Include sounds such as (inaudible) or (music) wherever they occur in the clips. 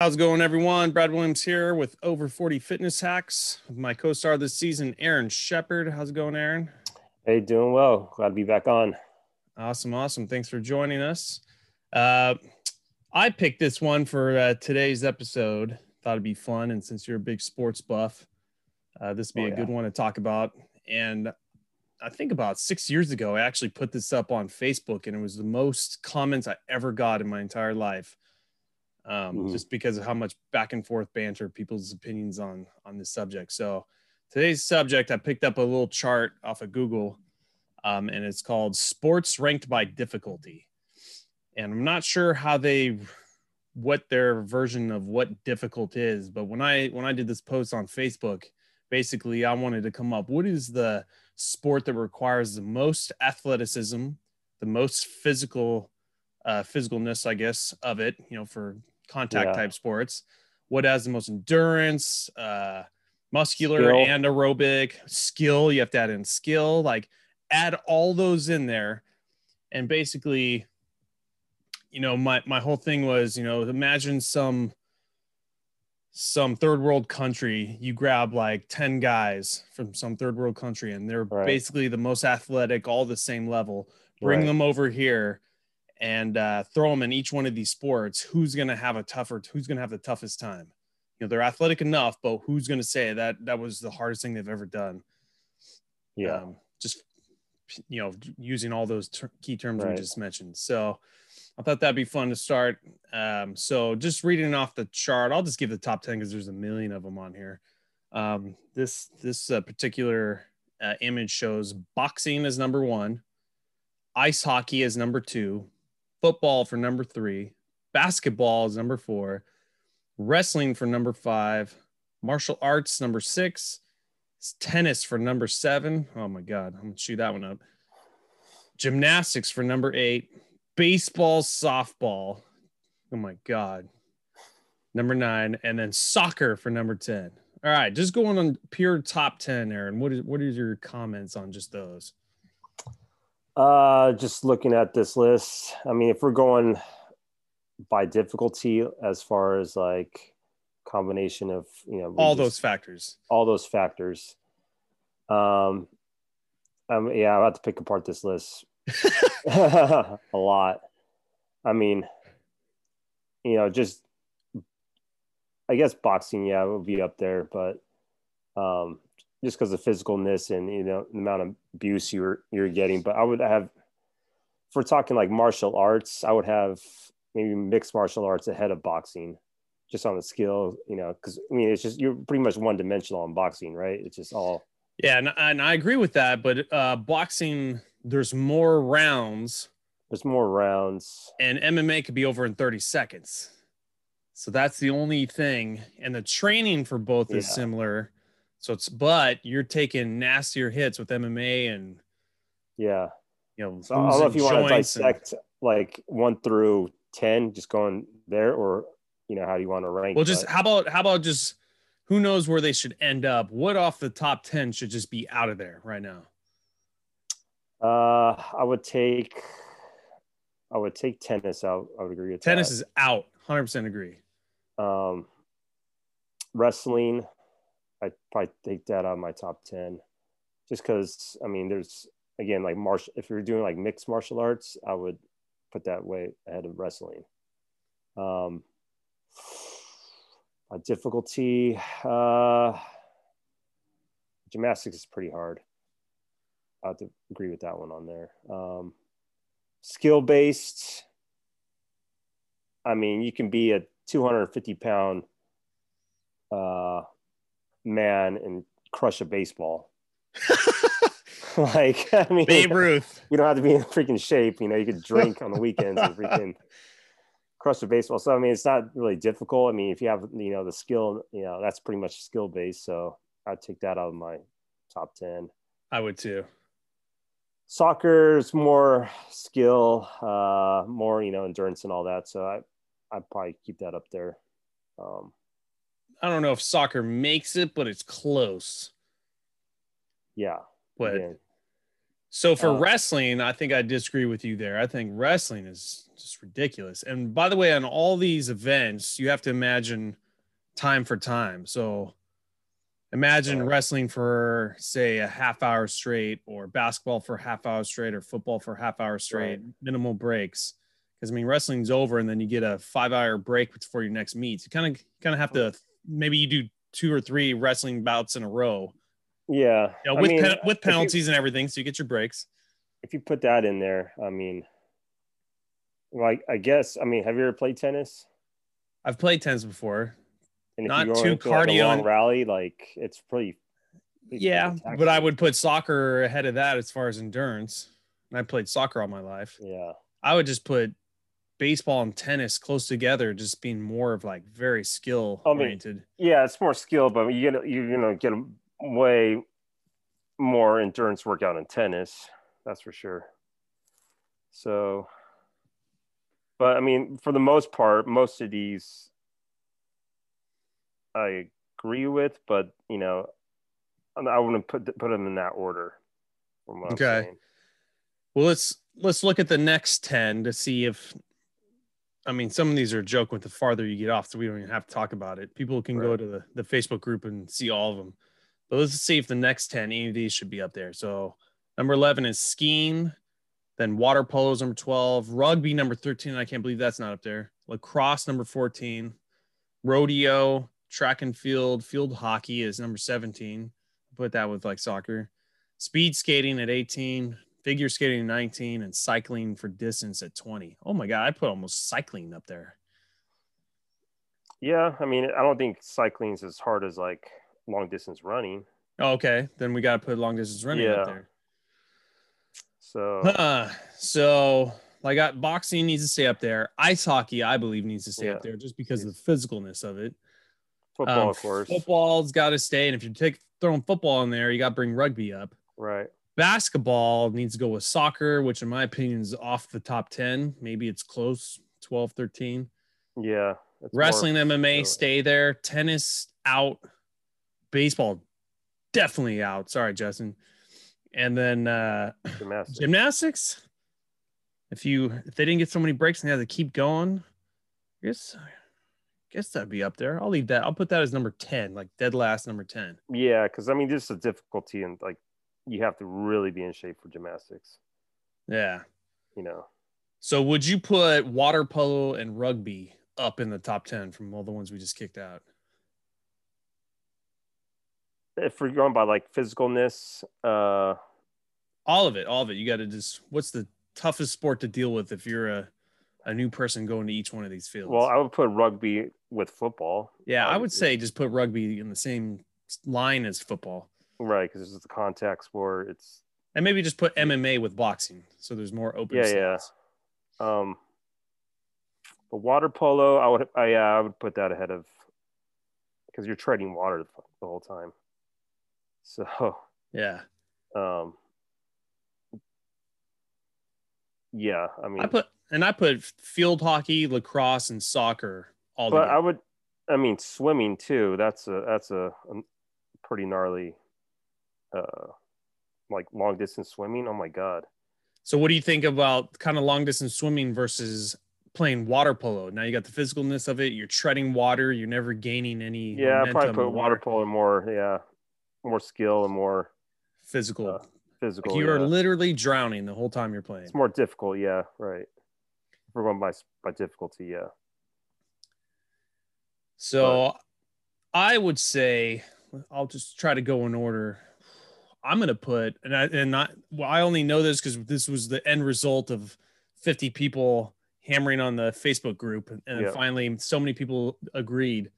How's it going, everyone? Brad Williams here with Over 40 Fitness Hacks. With my co star this season, Aaron Shepard. How's it going, Aaron? Hey, doing well. Glad to be back on. Awesome. Awesome. Thanks for joining us. Uh, I picked this one for uh, today's episode. Thought it'd be fun. And since you're a big sports buff, uh, this would be oh, a yeah. good one to talk about. And I think about six years ago, I actually put this up on Facebook, and it was the most comments I ever got in my entire life um, mm-hmm. just because of how much back and forth banter people's opinions on on this subject. So today's subject, I picked up a little chart off of Google, um, and it's called "Sports Ranked by Difficulty." And I'm not sure how they what their version of what difficult is, but when I when I did this post on Facebook, basically I wanted to come up what is the sport that requires the most athleticism, the most physical uh, physicalness, I guess, of it, you know, for contact yeah. type sports. What has the most endurance, uh, muscular skill. and aerobic skill? You have to add in skill, like add all those in there. And basically, you know, my, my whole thing was, you know, imagine some some third world country you grab like 10 guys from some third world country and they're right. basically the most athletic all the same level bring right. them over here and uh, throw them in each one of these sports, who's going to have a tougher, who's going to have the toughest time? You know, they're athletic enough, but who's going to say that that was the hardest thing they've ever done? Yeah. Um, just, you know, using all those ter- key terms right. we just mentioned. So I thought that'd be fun to start. Um, so just reading off the chart, I'll just give the top 10 because there's a million of them on here. Um, this, this uh, particular uh, image shows boxing as number one, ice hockey as number two, football for number three, basketball is number four, wrestling for number five, martial arts number six, tennis for number seven. Oh my God, I'm gonna shoot that one up. Gymnastics for number eight, baseball, softball. Oh my God. Number nine, and then soccer for number 10. All right, just going on pure top 10, Aaron. What is what is your comments on just those? Uh, just looking at this list, I mean, if we're going by difficulty as far as like combination of you know all just, those factors, all those factors. Um, um, yeah, I have to pick apart this list (laughs) (laughs) a lot. I mean, you know, just I guess boxing, yeah, would be up there, but um, just because of physicalness and you know the amount of abuse you're you're getting. But I would have, if we're talking like martial arts, I would have maybe mixed martial arts ahead of boxing, just on the skill. You know, because I mean it's just you're pretty much one dimensional on boxing, right? It's just all. Yeah, and, and I agree with that. But uh, boxing, there's more rounds. There's more rounds, and MMA could be over in 30 seconds. So that's the only thing. And the training for both is similar so it's but you're taking nastier hits with MMA and yeah, you know. So I don't know if you want to dissect and, like one through ten, just going there, or you know how do you want to rank? Well, just but, how about how about just who knows where they should end up? What off the top ten should just be out of there right now? Uh, I would take. I would take tennis out. I would agree with tennis that. is out. Hundred percent agree. Um, wrestling I probably take that out of my top 10 just because I mean there's again like martial if you're doing like mixed martial arts I would put that way ahead of wrestling. Um a difficulty uh gymnastics is pretty hard. I have to agree with that one on there. Um skill based I mean you can be a 250 pound uh man and crush a baseball. (laughs) like I mean, Babe Ruth. You don't have to be in freaking shape. You know, you could drink on the weekends and (laughs) freaking crush a baseball. So I mean, it's not really difficult. I mean, if you have you know the skill, you know that's pretty much skill based. So I'd take that out of my top ten. I would too. Soccer is more skill, uh, more you know endurance and all that. So I I'd probably keep that up there. Um, I don't know if soccer makes it, but it's close. Yeah. But So for Uh, wrestling, I think I disagree with you there. I think wrestling is just ridiculous. And by the way, on all these events, you have to imagine time for time. So imagine Right. wrestling for say a half hour straight or basketball for half hour straight or football for half hour straight, minimal breaks. Because I mean wrestling's over and then you get a five hour break before your next meet. You kind of kind of have to maybe you do two or three wrestling bouts in a row. Yeah. You know, with mean, pen- with if you- penalties and everything, so you get your breaks. if you put that in there, I mean, like I guess, I mean, have you ever played tennis? I've played tennis before. And Not too into like a cardio long rally, like it's pretty. pretty Yeah, taxing. but I would put soccer ahead of that as far as endurance. And I played soccer all my life. Yeah. I would just put baseball and tennis close together, just being more of like very skill I mean, oriented. Yeah, it's more skill, but you get you you know get a way more endurance workout in tennis. That's for sure. So, but I mean, for the most part, most of these I agree with, but you know, I I wouldn't put put them in that order. Okay. Well, let's let's look at the next ten to see if. I mean, some of these are a joke with the farther you get off, so we don't even have to talk about it. People can go to the, the Facebook group and see all of them. But let's see if the next 10, any of these should be up there. So number 11 is skiing. Then water polo is number 12. Rugby, number 13. I can't believe that's not up there. Lacrosse, number 14. Rodeo, track and field, field hockey is number 17. Put that with like soccer. Speed skating at 18 figure skating at 19 and cycling for distance at 20 oh my god i put almost cycling up there. Yeah, I mean, I don't think cycling is as hard as like long distance running. oh, okay then we got to put long distance running up there. So Huh. so i got boxing needs to stay up there. Ice hockey i believe needs to stay up there just because of the physicalness of it. Football, Um, of course, football's got to stay and if you're take, throwing football in there you got to bring rugby up. Right? Basketball needs to go with soccer which in my opinion is off the top 10 maybe it's close 12 13 Yeah, it's more- wrestling mma stay there. Tennis out. Baseball definitely out. Sorry justin. And then uh gymnastics. gymnastics? If you if they didn't get so many breaks and they had to keep going I guess I guess that'd be up there. I'll leave that. I'll put that as number 10 like dead last number 10 Yeah, because I mean, this is a difficulty, and like you have to really be in shape for gymnastics. yeah. You know, so would you put water polo and rugby up in the top 10 from all the ones we just kicked out? If we're going by like physicalness, uh, all of it all of it. You got to just what's the toughest sport to deal with if you're a a new person going to each one of these fields? Well, I would put rugby with football. yeah i would say just put rugby in the same line as football right because it's a contact sport. It's and maybe just put mma with boxing so there's more open Yeah, yeah. um, the water polo. I would, I, yeah, I would put that ahead of because you're treading water the, the whole time. (laughs) So, yeah um, yeah, I mean, i put and i put field hockey lacrosse and soccer all but together. I would, I mean, swimming too. That's a that's a, a pretty gnarly, uh, like long distance swimming. Oh my god. so what do you think about kind of long distance swimming versus playing water polo now you got the physicalness of it you're treading water you're never gaining any Yeah, I probably put water polo more. Yeah, more skill and more physical uh, physical. like you are literally drowning the whole time you're playing It's more difficult. Yeah, right. If we're going by by difficulty, yeah. So I would say I'll just try to go in order. I'm gonna put and I and not well, I only know this because this was the end result of 50 people hammering on the Facebook group, and Yeah. finally so many people agreed,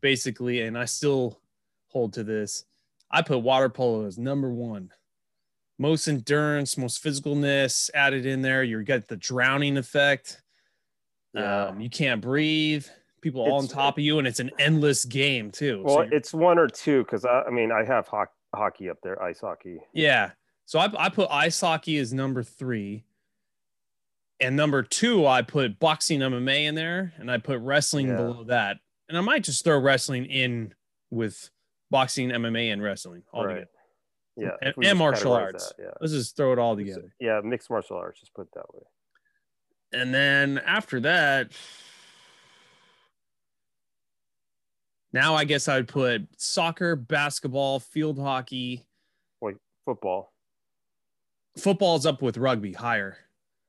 basically, and I still hold to this. I put water polo as number one. Most endurance, most physicalness added in there. You get the drowning effect. Yeah. Um, you can't breathe. People all on top of you, and it's an endless game too. Well, you're- it's one or two because I, I mean I have ho- hockey up there, ice hockey. yeah. So I, I put ice hockey as number three, and number two I put boxing MMA in there, and I put wrestling Yeah. below that, and I might just throw wrestling in with boxing, MMA, and wrestling all Right. together. Yeah, and, and martial arts. that, yeah, Let's just throw it all together. yeah, mixed martial arts. Just put it that way. And then after that, now I guess I would put soccer, basketball, field hockey, Like football, football's up with rugby higher.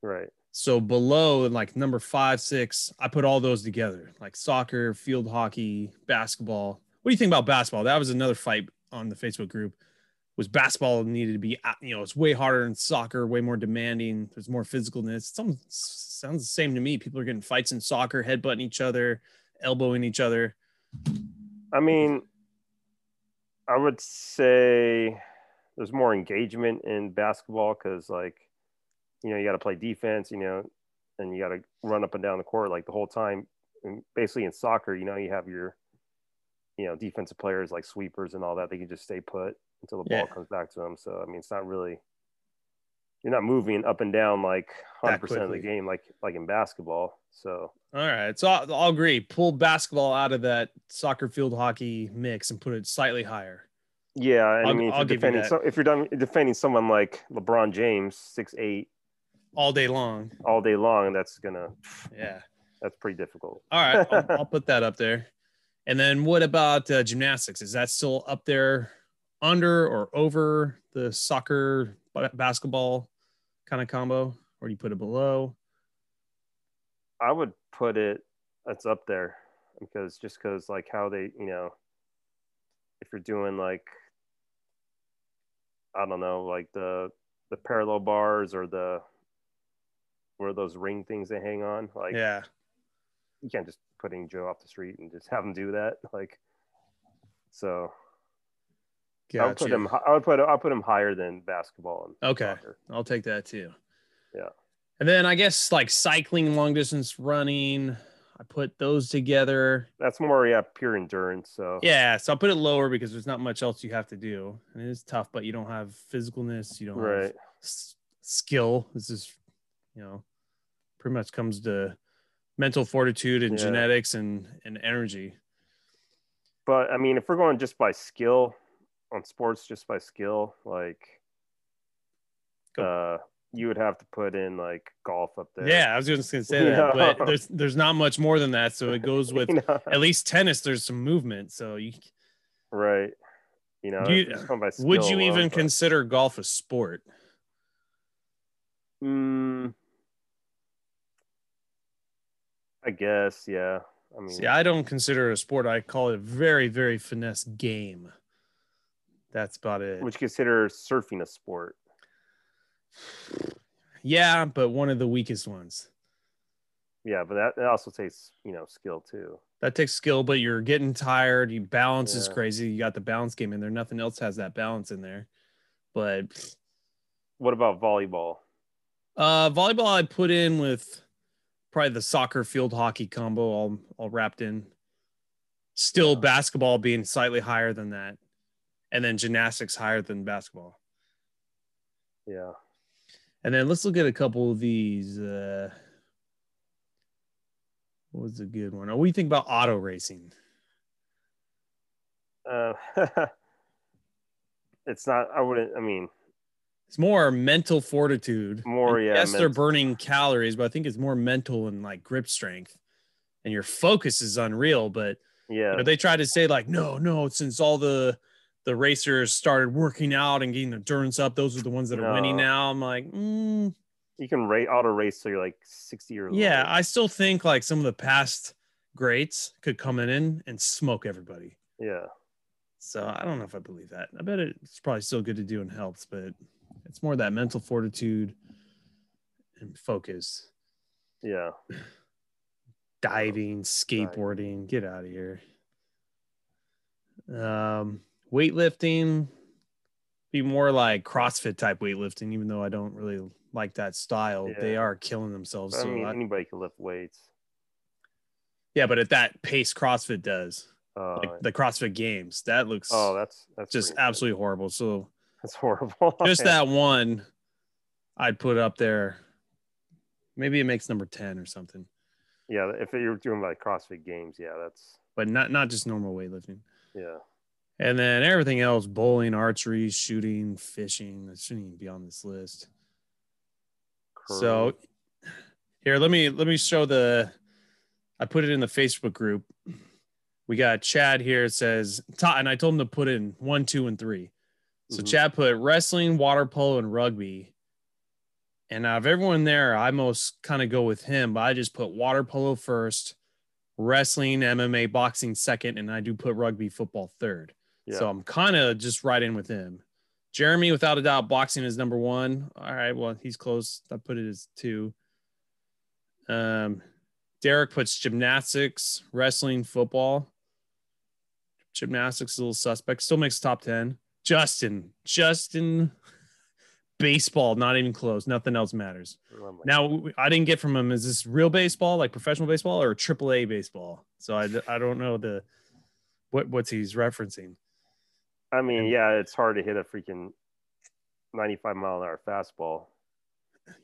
right? So below like number five, six, I put all those together like soccer, field hockey, basketball. What do you think about basketball? That was another fight on the Facebook group. Was basketball needed to be, uh, you know, it's way harder than soccer, way more demanding. There's more physicalness. Some sounds the same to me. People are getting fights in soccer, headbutting each other, elbowing each other. I mean, I would say there's more engagement in basketball because, like, you know, you got to play defense, you know, and you got to run up and down the court like the whole time. And basically, in soccer, you know, you have your, you know, defensive players like sweepers and all that. They can just stay put until the ball comes back to them. So, I mean, it's not really, you're not moving up and down like 100% of the game like like in basketball. So, All right. So I'll, I'll agree. Pull basketball out of that soccer field hockey mix and put it slightly higher. yeah, and I I'll- mean, if I'll you're give you defending, so, if you're done defending someone like LeBron James, six eight, all day long. all day long, that's gonna Yeah. that's pretty difficult. All right. I'll, (laughs) I'll put that up there. And then what about uh, gymnastics? Is that still up there under or over the soccer basketball kind of combo? Or do you put it below? I would put it that's up there because just because like how they you know if you're doing like I don't know like the the parallel bars or the where those ring things they hang on like yeah. you can't just putting Joe off the street and just have him do that like so I would put Gotcha. him I would put I put him higher than basketball and Okay. soccer. I'll take that too. Yeah. And then I guess like cycling, long distance running, I put those together. That's more yeah pure endurance so Yeah, so I'll put it lower because there's not much else you have to do, and it is tough. But you don't have physicalness, you don't have right s- skill. This is, you know, pretty much comes to mental fortitude and Yeah. genetics and and energy. But I mean, if we're going just by skill on sports, just by skill, like, Go. uh, you would have to put in like golf up there. Yeah, I was just gonna say (laughs) that, Yeah. but there's there's not much more than that. So it goes (laughs) with You know? at least tennis. There's some movement, so you right. You know, you- if you're just going by would you even but- consider golf a sport? Mm, I guess, yeah. I mean, See, I don't consider it a sport. I call it a very very finesse game. That's about it. would you consider surfing a sport? Yeah, but one of the weakest ones. Yeah, but that, that also takes you know skill too. That takes skill, but you're getting tired. You balance is crazy. You got the balance game in there. Nothing else has that balance in there. But What about volleyball? uh volleyball I put in with probably the soccer field hockey combo all all wrapped in. Still Yeah. basketball being slightly higher than that. And then gymnastics higher than basketball. Yeah, And then let's look at a couple of these. Uh, what was a good one? Oh, what do you think about auto racing? uh, (laughs) it's not. I wouldn't. I mean, It's more mental fortitude. More, And yeah, Yes, they're burning calories, but I think it's more mental and like grip strength. And your focus is unreal. But yeah, you know, they try to say like, no, no, since all the the racers started working out and getting the endurance up, those are the ones that are winning now. I'm like, mm, you can rate auto race till you're like 60 years yeah. I still think like some of the past greats could come in and smoke everybody. yeah. So I don't know if I believe that. I bet it's probably still good to do and helps, but it's more that mental fortitude and focus. Yeah. Diving, skateboarding, get out of here. Um, weightlifting, be more like CrossFit type weightlifting, even though I don't really like that style. They are killing themselves. I So mean, I- anybody can lift weights. yeah, but at that pace CrossFit does, Uh, like the CrossFit Games, that looks oh, that's that's just absolutely horrible. So That's horrible. (laughs) just that one I'd put up there. Maybe it makes number 10 or something, Yeah, if you're doing like CrossFit games, yeah, that's but not not just normal weightlifting. yeah. And then everything else bowling, archery, shooting, fishing. That shouldn't even be on this list. So here, let me let me show the I put it in the Facebook group. We got Chad here. It says Todd, and I told him to put in one, two, and three. So mm-hmm. Chad put wrestling, water polo, and rugby. And out of everyone there, I most kind of go with him, but I just put water polo first, wrestling, MMA, boxing second, and I do put rugby, football third. Yeah. So I'm kind of just right in with him. Jeremy, without a doubt, boxing is number one. All right, well, he's close. I put it as two. Um, Derek puts gymnastics, wrestling, football. Gymnastics is a little suspect. Still makes top 10. Justin, Justin, (laughs) baseball, not even close. Nothing else matters. Oh now, I didn't get from him, is this real baseball, like professional baseball or triple A baseball? So I, I don't know the what what's he's referencing. I mean, yeah, it's hard to hit a freaking 95 mile an hour fastball.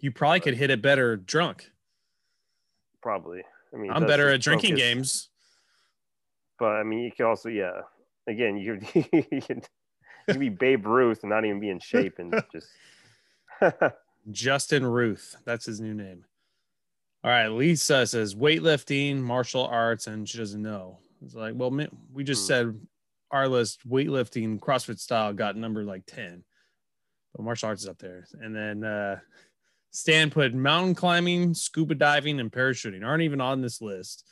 You probably could hit it better drunk. Probably. I mean, I'm better at drinking focus. games. But I mean, you can also, yeah. Again, you could, (laughs) you could, you be Babe Ruth and not even be in shape and (laughs) just. (laughs) Justin Ruth, that's his new name. All right, Lisa says weightlifting, martial arts, and she doesn't know. It's like, well, we just hmm. said our list, weightlifting, CrossFit style got number like 10. But martial arts is up there. And then uh Stan put mountain climbing, scuba diving, and parachuting aren't even on this list.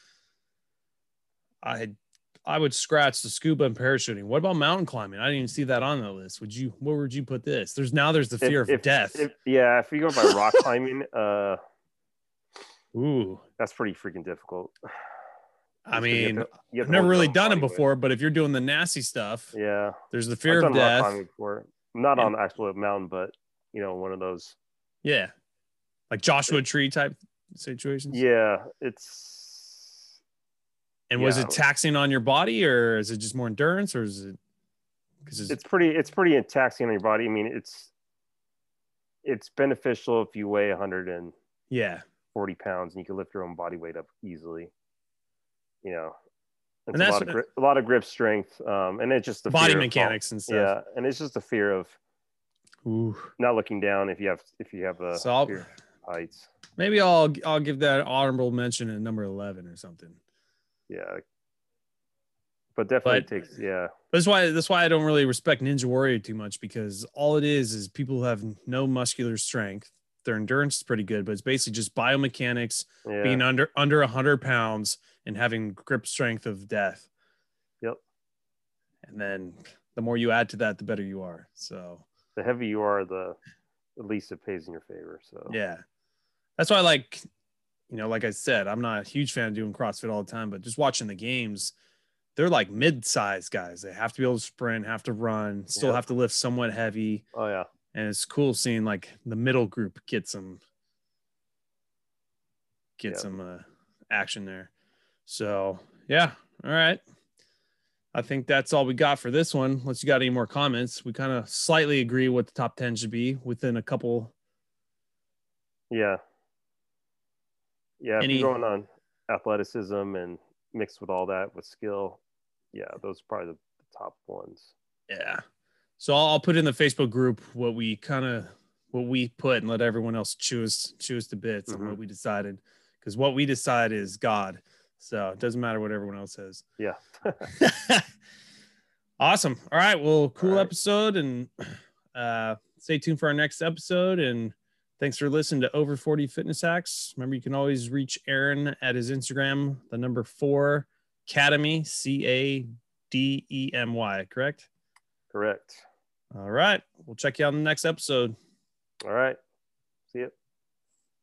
I had I would scratch the scuba and parachuting. What about mountain climbing? I didn't even see that on the list. Would you where would you put this? There's now there's the fear if, of if, death. If, yeah, if you go by rock climbing, uh Ooh. That's pretty freaking difficult. I mean, to, I've never really done it before, but if you're doing the nasty stuff, yeah, there's the fear of death. Not yeah. on actual mountain, but you know, one of those. Yeah, like Joshua Tree type situations. Yeah, it's. And yeah. was it taxing on your body, or is it just more endurance, or is it? Because it's, it's pretty, it's pretty taxing on your body. I mean, it's it's beneficial if you weigh 100 and yeah 40 pounds and you can lift your own body weight up easily you know, it's and a lot, of a lot of grip strength, um, and it's just the body mechanics of, and stuff. Yeah, and it's just the fear of Ooh. not looking down if you have if you have a so heights. Maybe I'll I'll give that honorable mention at number eleven or something. Yeah, but definitely but, takes yeah. That's why that's why I don't really respect Ninja Warrior too much because all it is is people who have no muscular strength. Their endurance is pretty good, but it's basically just biomechanics, yeah. being under under hundred pounds and having grip strength of death. Yep. And then the more you add to that, the better you are. So the heavier you are, the at least it pays in your favor. So yeah, that's why I like, you know, like I said, I'm not a huge fan of doing CrossFit all the time, but just watching the games, they're like mid-sized guys. They have to be able to sprint, have to run, still have to lift somewhat heavy. Oh yeah. And it's cool seeing like the middle group get some get some uh, action there. So yeah, all right. I think that's all we got for this one. Unless you got any more comments, we kind of slightly agree what the top ten should be within a couple. Yeah. Yeah, any... if you're going on athleticism and mixed with all that with skill, yeah, those are probably the, the top ones. Yeah. So I'll, I'll put in the Facebook group what we kind of what we put and let everyone else choose choose the bits mm-hmm. and what we decided because what we decide is God. So it doesn't matter what everyone else says. Yeah. (laughs) awesome. All right. Well, cool right. episode. And (sighs) uh, stay tuned for our next episode. And thanks for listening to Over 40 Fitness Hacks. Remember, you can always reach Aaron at his Instagram, the number four Cademy, C A D E M Y, correct? Correct. All right. We'll check you out in the next episode. All right.